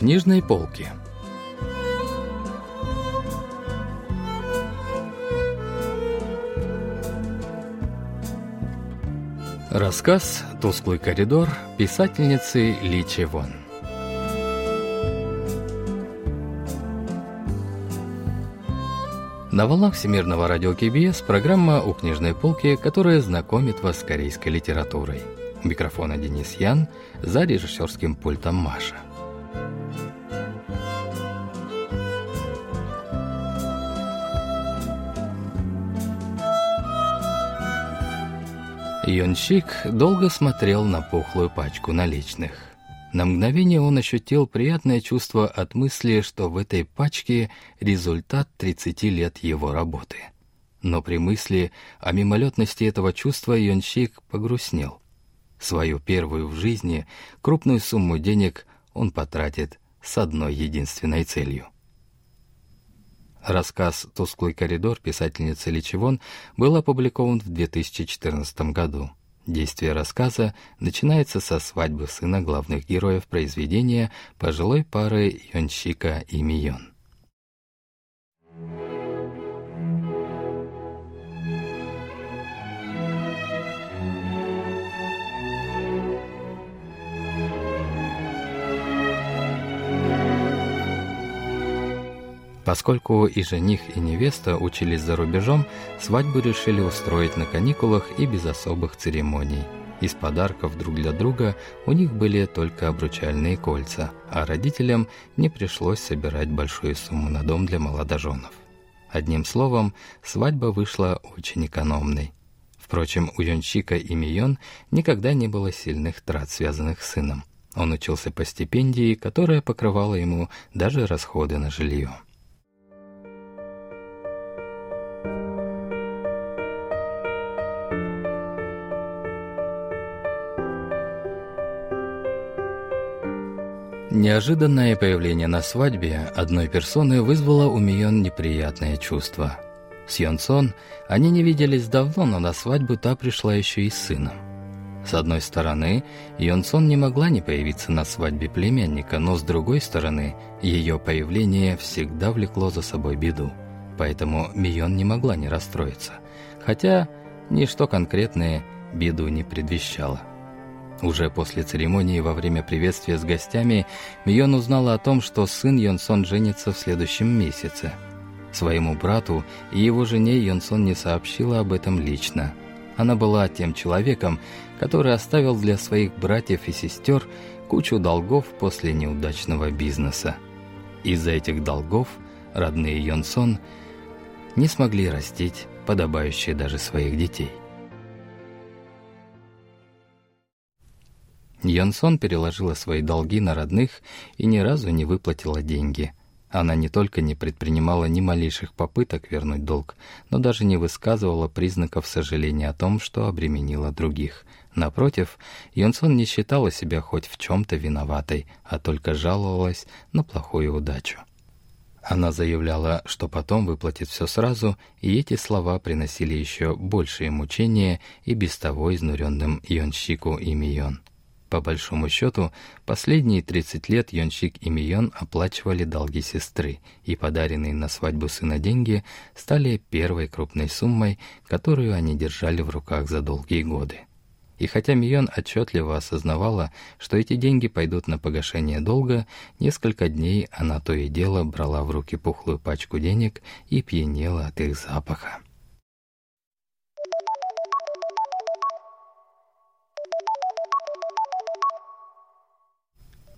книжной полки. Рассказ «Тусклый коридор» писательницы Ли Чевон. На волнах Всемирного радио КБС программа «У книжной полки», которая знакомит вас с корейской литературой. У микрофона Денис Ян, за режиссерским пультом Маша. Йонщик долго смотрел на пухлую пачку наличных. На мгновение он ощутил приятное чувство от мысли, что в этой пачке результат 30 лет его работы. Но при мысли о мимолетности этого чувства Йонщик погрустнел. Свою первую в жизни крупную сумму денег он потратит с одной единственной целью. Рассказ «Тусклый коридор» писательницы Личевон был опубликован в 2014 году. Действие рассказа начинается со свадьбы сына главных героев произведения пожилой пары Йонщика и Мион. Поскольку и жених, и невеста учились за рубежом, свадьбу решили устроить на каникулах и без особых церемоний. Из подарков друг для друга у них были только обручальные кольца, а родителям не пришлось собирать большую сумму на дом для молодоженов. Одним словом, свадьба вышла очень экономной. Впрочем, у Йончика и Мион никогда не было сильных трат, связанных с сыном. Он учился по стипендии, которая покрывала ему даже расходы на жилье. Неожиданное появление на свадьбе одной персоны вызвало у Мион неприятное чувство. С Йонсон они не виделись давно, но на свадьбу та пришла еще и с сыном. С одной стороны, Йонсон не могла не появиться на свадьбе племянника, но с другой стороны, ее появление всегда влекло за собой беду. Поэтому Мион не могла не расстроиться. Хотя ничто конкретное беду не предвещало. Уже после церемонии во время приветствия с гостями Мион узнала о том, что сын Йонсон женится в следующем месяце. Своему брату и его жене Йонсон не сообщила об этом лично. Она была тем человеком, который оставил для своих братьев и сестер кучу долгов после неудачного бизнеса. Из-за этих долгов родные Йонсон не смогли растить подобающие даже своих детей. Янсон переложила свои долги на родных и ни разу не выплатила деньги. Она не только не предпринимала ни малейших попыток вернуть долг, но даже не высказывала признаков сожаления о том, что обременила других. Напротив, Йонсон не считала себя хоть в чем-то виноватой, а только жаловалась на плохую удачу. Она заявляла, что потом выплатит все сразу, и эти слова приносили еще большие мучения и без того изнуренным Йонщику и Мион. По большому счету, последние 30 лет Йонщик и Мион оплачивали долги сестры, и подаренные на свадьбу сына деньги стали первой крупной суммой, которую они держали в руках за долгие годы. И хотя Мион отчетливо осознавала, что эти деньги пойдут на погашение долга, несколько дней она то и дело брала в руки пухлую пачку денег и пьянела от их запаха.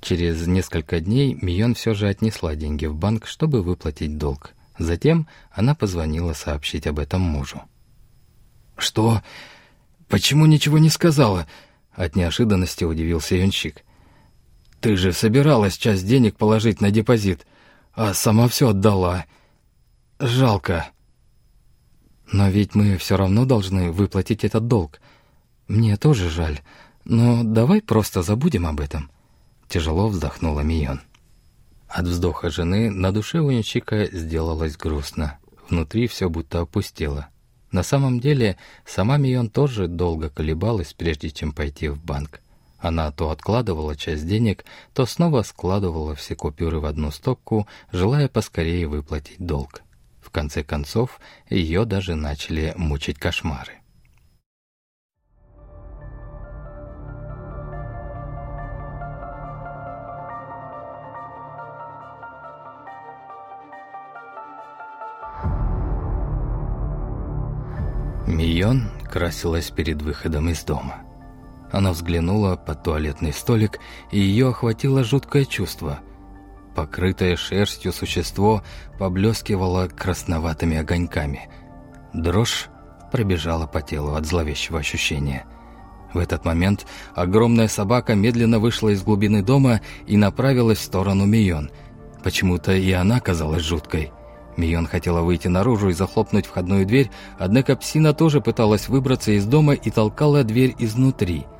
Через несколько дней Мион все же отнесла деньги в банк, чтобы выплатить долг. Затем она позвонила сообщить об этом мужу. «Что? Почему ничего не сказала?» От неожиданности удивился Юнщик. «Ты же собиралась часть денег положить на депозит, а сама все отдала. Жалко». «Но ведь мы все равно должны выплатить этот долг. Мне тоже жаль, но давай просто забудем об этом». Тяжело вздохнула Мион. От вздоха жены на душе у Янчика сделалось грустно. Внутри все будто опустело. На самом деле, сама Мион тоже долго колебалась, прежде чем пойти в банк. Она то откладывала часть денег, то снова складывала все купюры в одну стопку, желая поскорее выплатить долг. В конце концов, ее даже начали мучить кошмары. Мион красилась перед выходом из дома. Она взглянула под туалетный столик, и ее охватило жуткое чувство. Покрытое шерстью существо поблескивало красноватыми огоньками. Дрожь пробежала по телу от зловещего ощущения. В этот момент огромная собака медленно вышла из глубины дома и направилась в сторону Мион. Почему-то и она казалась жуткой. Мион хотела выйти наружу и захлопнуть входную дверь, однако псина тоже пыталась выбраться из дома и толкала дверь изнутри –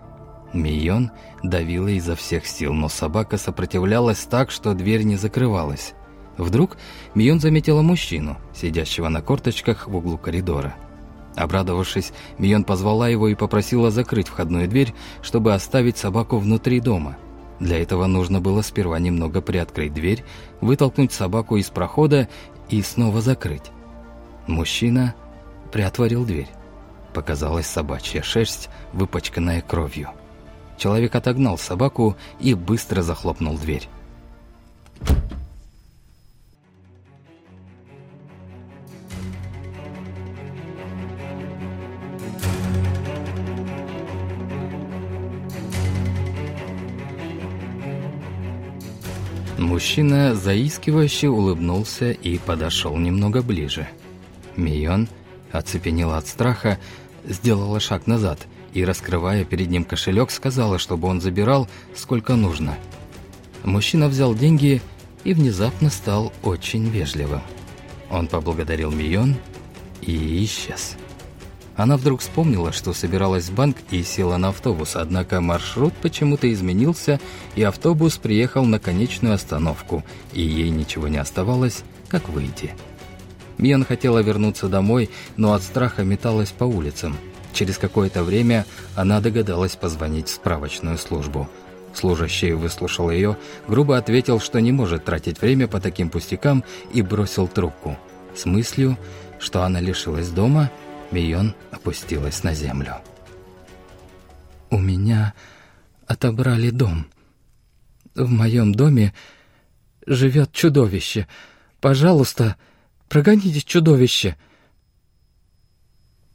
Мион давила изо всех сил, но собака сопротивлялась так, что дверь не закрывалась. Вдруг Мион заметила мужчину, сидящего на корточках в углу коридора. Обрадовавшись, Мион позвала его и попросила закрыть входную дверь, чтобы оставить собаку внутри дома. Для этого нужно было сперва немного приоткрыть дверь, вытолкнуть собаку из прохода и снова закрыть. Мужчина приотворил дверь. Показалась собачья шерсть, выпачканная кровью. Человек отогнал собаку и быстро захлопнул дверь. Мужчина заискивающе улыбнулся и подошел немного ближе. Мион, оцепенела от страха, сделала шаг назад – и, раскрывая перед ним кошелек, сказала, чтобы он забирал, сколько нужно. Мужчина взял деньги и внезапно стал очень вежливым. Он поблагодарил Мион и исчез. Она вдруг вспомнила, что собиралась в банк и села на автобус, однако маршрут почему-то изменился, и автобус приехал на конечную остановку, и ей ничего не оставалось, как выйти. Мион хотела вернуться домой, но от страха металась по улицам – Через какое-то время она догадалась позвонить в справочную службу. Служащий выслушал ее, грубо ответил, что не может тратить время по таким пустякам и бросил трубку. С мыслью, что она лишилась дома, Мион опустилась на землю. «У меня отобрали дом. В моем доме живет чудовище. Пожалуйста, прогоните чудовище!»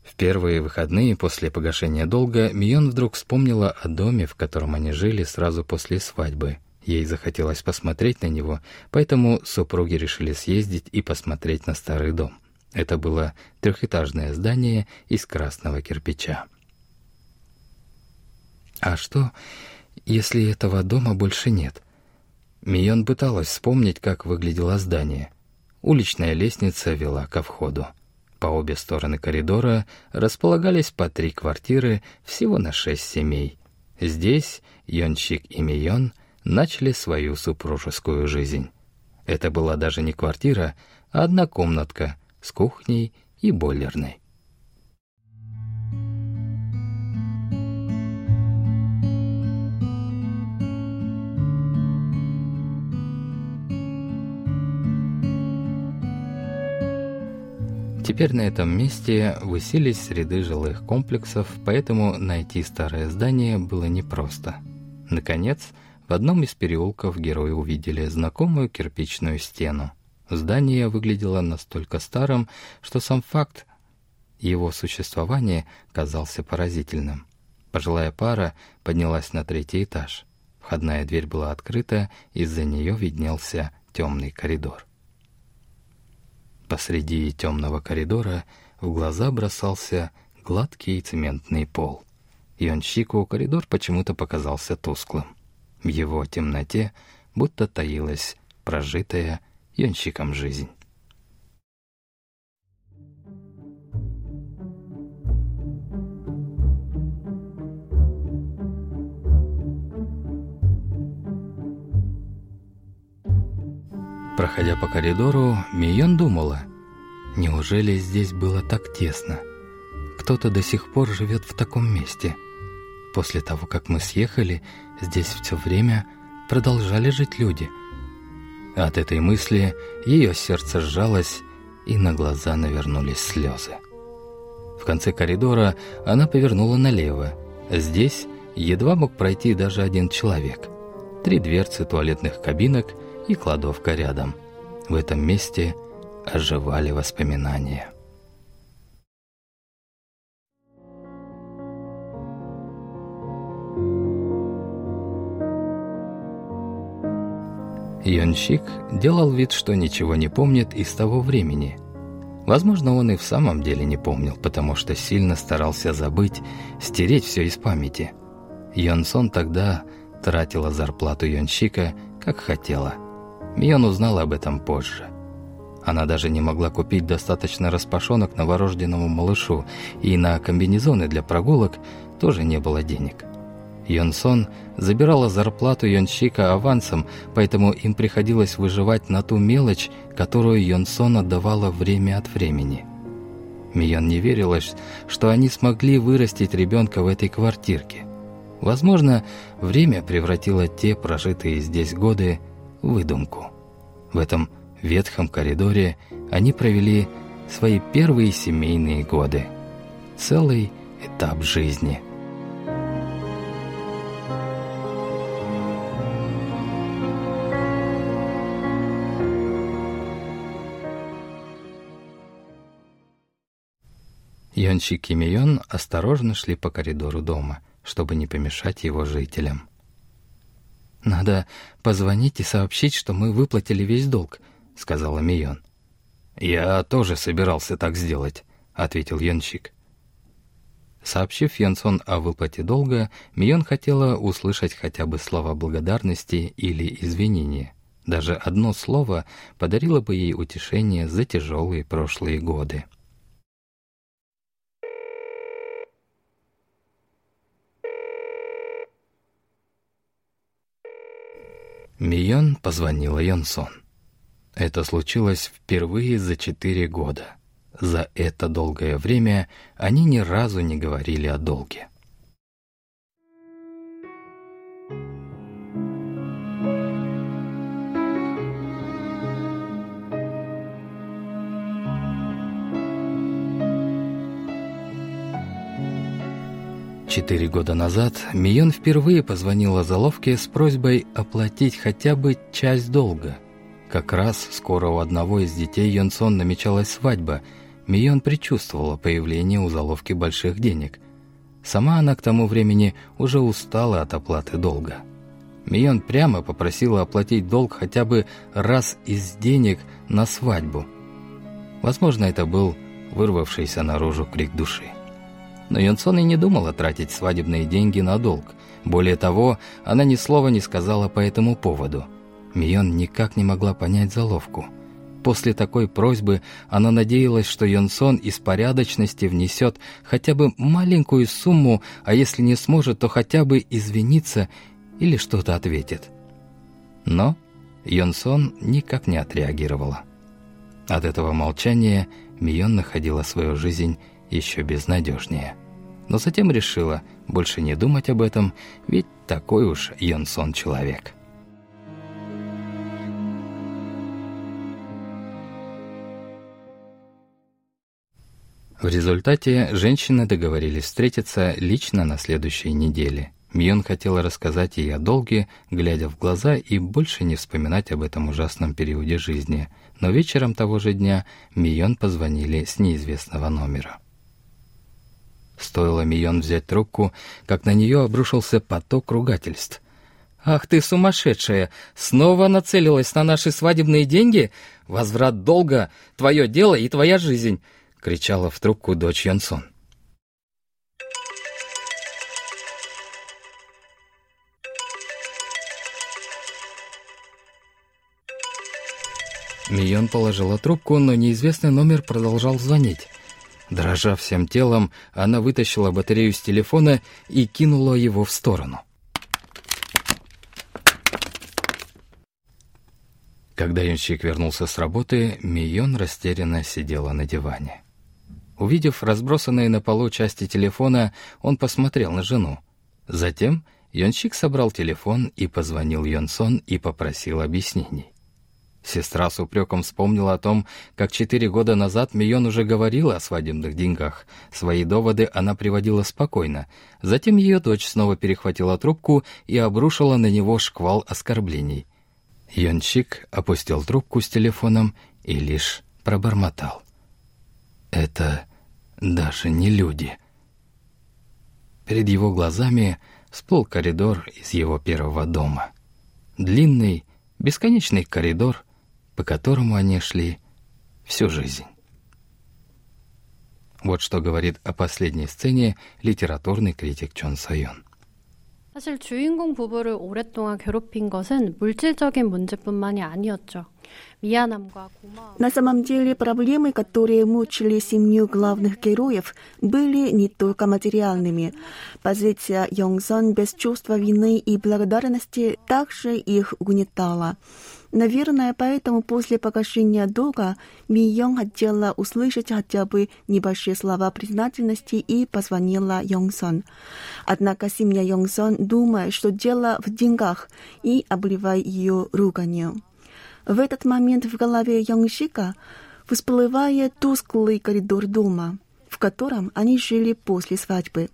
В первые выходные после погашения долга Мион вдруг вспомнила о доме, в котором они жили сразу после свадьбы. Ей захотелось посмотреть на него, поэтому супруги решили съездить и посмотреть на старый дом. Это было трехэтажное здание из красного кирпича. А что, если этого дома больше нет? Мион пыталась вспомнить, как выглядело здание. Уличная лестница вела ко входу. По обе стороны коридора располагались по три квартиры всего на шесть семей. Здесь Йончик и Мион начали свою супружескую жизнь. Это была даже не квартира, а одна комнатка с кухней и бойлерной. Теперь на этом месте высились ряды жилых комплексов, поэтому найти старое здание было непросто. Наконец, в одном из переулков герои увидели знакомую кирпичную стену. Здание выглядело настолько старым, что сам факт его существования казался поразительным. Пожилая пара поднялась на третий этаж. Входная дверь была открыта, из-за нее виднелся темный коридор. Посреди темного коридора в глаза бросался гладкий цементный пол. Йонщику коридор почему-то показался тусклым. В его темноте будто таилась прожитая Йонщиком жизнь. Проходя по коридору, Мион думала, неужели здесь было так тесно? Кто-то до сих пор живет в таком месте. после того, как мы съехали, здесь все время продолжали жить люди. От этой мысли ее сердце сжалось, и на глаза навернулись слезы. В конце коридора она повернула налево. Здесь едва мог пройти даже один человек. Три дверцы туалетных кабинок и кладовка рядом. В этом месте оживали воспоминания. Йонщик делал вид, что ничего не помнит из того времени. Возможно, он и в самом деле не помнил, потому что сильно старался забыть, стереть все из памяти. Йонсон тогда тратила зарплату Йонщика, как хотела. Мион узнала об этом позже. Она даже не могла купить достаточно распашонок новорожденному малышу, и на комбинезоны для прогулок тоже не было денег. Йонсон забирала зарплату Йонщика авансом, поэтому им приходилось выживать на ту мелочь, которую Йонсон отдавала время от времени. Мион не верилась, что они смогли вырастить ребенка в этой квартирке. Возможно, время превратило те прожитые здесь годы в выдумку. В этом ветхом коридоре они провели свои первые семейные годы. Целый этап жизни – Йончик и Мион осторожно шли по коридору дома, чтобы не помешать его жителям. «Надо позвонить и сообщить, что мы выплатили весь долг», — сказала Мион. «Я тоже собирался так сделать», — ответил Йончик. Сообщив Янсон о выплате долга, Мион хотела услышать хотя бы слова благодарности или извинения. Даже одно слово подарило бы ей утешение за тяжелые прошлые годы. Мион позвонила Йонсон. Это случилось впервые за четыре года. За это долгое время они ни разу не говорили о долге. Четыре года назад Мион впервые позвонила Заловке с просьбой оплатить хотя бы часть долга. Как раз скоро у одного из детей Йонсон намечалась свадьба. Мион предчувствовала появление у Заловки больших денег. Сама она к тому времени уже устала от оплаты долга. Мион прямо попросила оплатить долг хотя бы раз из денег на свадьбу. Возможно, это был вырвавшийся наружу крик души. Но Йонсон и не думала тратить свадебные деньги на долг. Более того, она ни слова не сказала по этому поводу. Мион никак не могла понять заловку. После такой просьбы она надеялась, что Йонсон из порядочности внесет хотя бы маленькую сумму, а если не сможет, то хотя бы извиниться или что-то ответит. Но Йонсон никак не отреагировала. От этого молчания Мион находила свою жизнь еще безнадежнее. Но затем решила больше не думать об этом, ведь такой уж Йонсон человек. В результате женщины договорились встретиться лично на следующей неделе. Мьон хотела рассказать ей о долге, глядя в глаза и больше не вспоминать об этом ужасном периоде жизни. Но вечером того же дня Мион позвонили с неизвестного номера. Стоило Мион взять трубку, как на нее обрушился поток ругательств. «Ах ты сумасшедшая! Снова нацелилась на наши свадебные деньги? Возврат долга — твое дело и твоя жизнь!» — кричала в трубку дочь Янсон. Мион положила трубку, но неизвестный номер продолжал звонить. Дрожа всем телом, она вытащила батарею с телефона и кинула его в сторону. Когда Юнщик вернулся с работы, Мион растерянно сидела на диване. Увидев разбросанные на полу части телефона, он посмотрел на жену. Затем Йонщик собрал телефон и позвонил Йонсон и попросил объяснений. Сестра с упреком вспомнила о том, как четыре года назад Мион уже говорила о свадебных деньгах. Свои доводы она приводила спокойно. Затем ее дочь снова перехватила трубку и обрушила на него шквал оскорблений. Йончик опустил трубку с телефоном и лишь пробормотал. «Это даже не люди». Перед его глазами всплыл коридор из его первого дома. Длинный, бесконечный коридор — по которому они шли всю жизнь. Вот что говорит о последней сцене литературный критик Чон Сайон. 사실 주인공 부부를 오랫동안 괴롭힌 것은 물질적인 문제뿐만이 아니었죠. На самом деле проблемы, которые мучили семью главных героев, были не только материальными. Позиция Йонгсон без чувства вины и благодарности также их угнетала. Наверное, поэтому после погашения долга Ми Йонг хотела услышать хотя бы небольшие слова признательности и позвонила Йонгсон. Однако семья Йонгсон думает, что дело в деньгах и обливает ее руганью. В этот момент в голове Янгшика всплывает тусклый коридор дома, в котором они жили после свадьбы.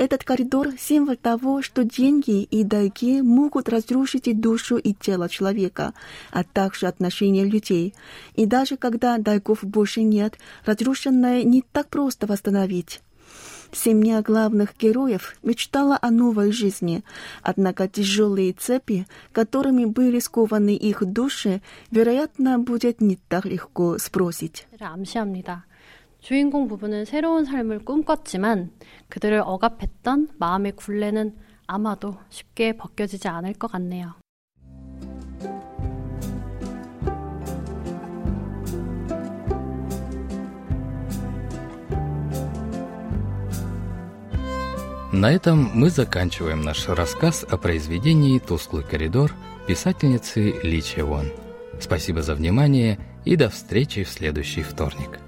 Этот коридор – символ того, что деньги и долги могут разрушить и душу, и тело человека, а также отношения людей. И даже когда долгов больше нет, разрушенное не так просто восстановить. Семья главных героев мечтала о новой жизни, однако тяжелые цепи, которыми были скованы их души, вероятно, будет не так легко сбросить. 암시합니다. 주인공 부부는 새로운 삶을 꿈꿨지만 그들을 억압했던 마음의 굴레는 아마도 쉽게 벗겨지지 않을 것 같네요. На этом мы заканчиваем наш рассказ о произведении «Тусклый коридор» писательницы Ли Чевон. Спасибо за внимание и до встречи в следующий вторник.